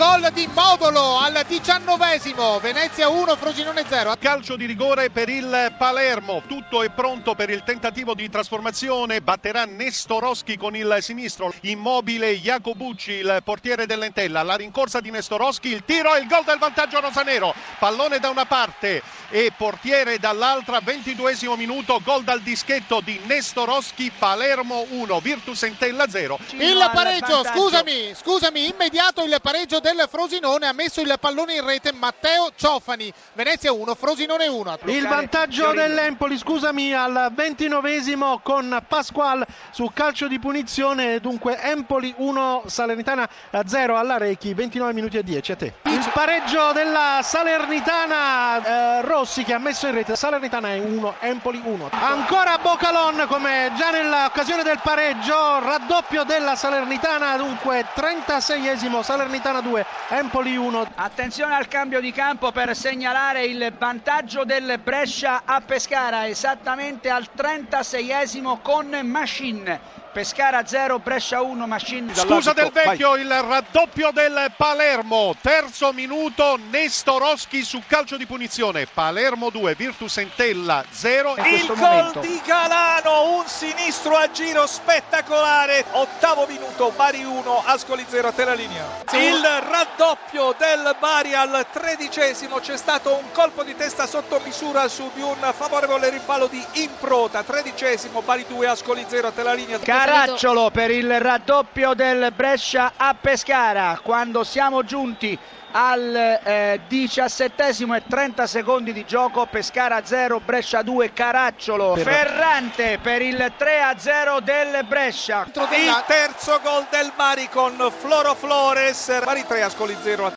gol di Modolo al diciannovesimo, Venezia 1, Frosinone 0. Calcio di rigore per il Palermo, tutto è pronto per il tentativo di trasformazione, batterà Nestoroschi con il sinistro, immobile Jacobucci, il portiere dell'Entella, la rincorsa di Nestoroschi, il tiro e il gol del vantaggio rosanero, pallone da una parte e portiere dall'altra, 22 minuto, gol dal dischetto di Nestoroschi, Palermo 1, Virtus Entella 0. Il pareggio, scusami, scusami, immediato il pareggio del Frosinone, ha messo il pallone in rete Matteo Ciofani, Venezia 1, Frosinone 1. Il vantaggio dell'Empoli, scusami, al ventinovesimo con Pasquale su calcio di punizione, dunque Empoli 1, Salernitana 0 alla Rechi, 29 minuti e 10 a te. Il pareggio della Salernitana, eh, Rossi che ha messo in rete, Salernitana è 1, Empoli 1. Ancora Bocalon come già nell'occasione del pareggio, raddoppio della Salernitana, dunque 36esimo Salernitana 2, Empoli 1. Attenzione al cambio di campo per segnalare il vantaggio del Brescia a Pescara, esattamente al 36esimo con Machine. Pescara 0, Brescia 1, Machine. Scusa del vecchio, il raddoppio del Palermo, terzo minuto, Nestoroschi su calcio di punizione, Palermo 2, Virtus Entella 0. Il gol momento. di Galano, un sinistro a giro spettacolare, ottavo minuto, Bari 1, Ascoli 0 a la linea. Il raddoppio del Bari al tredicesimo, c'è stato un colpo di testa sotto misura su di un favorevole rimpallo di Improta, tredicesimo, Bari 2, Ascoli 0 a la linea. Caracciolo per il raddoppio del Brescia a Pescara. Quando siamo giunti al eh, diciassettesimo e 30 secondi di gioco Pescara 0 Brescia 2 Caracciolo. Ferrante per il 3 a 0 del Brescia. Il terzo gol del Bari con Floro Flores Bari 3 Ascoli 0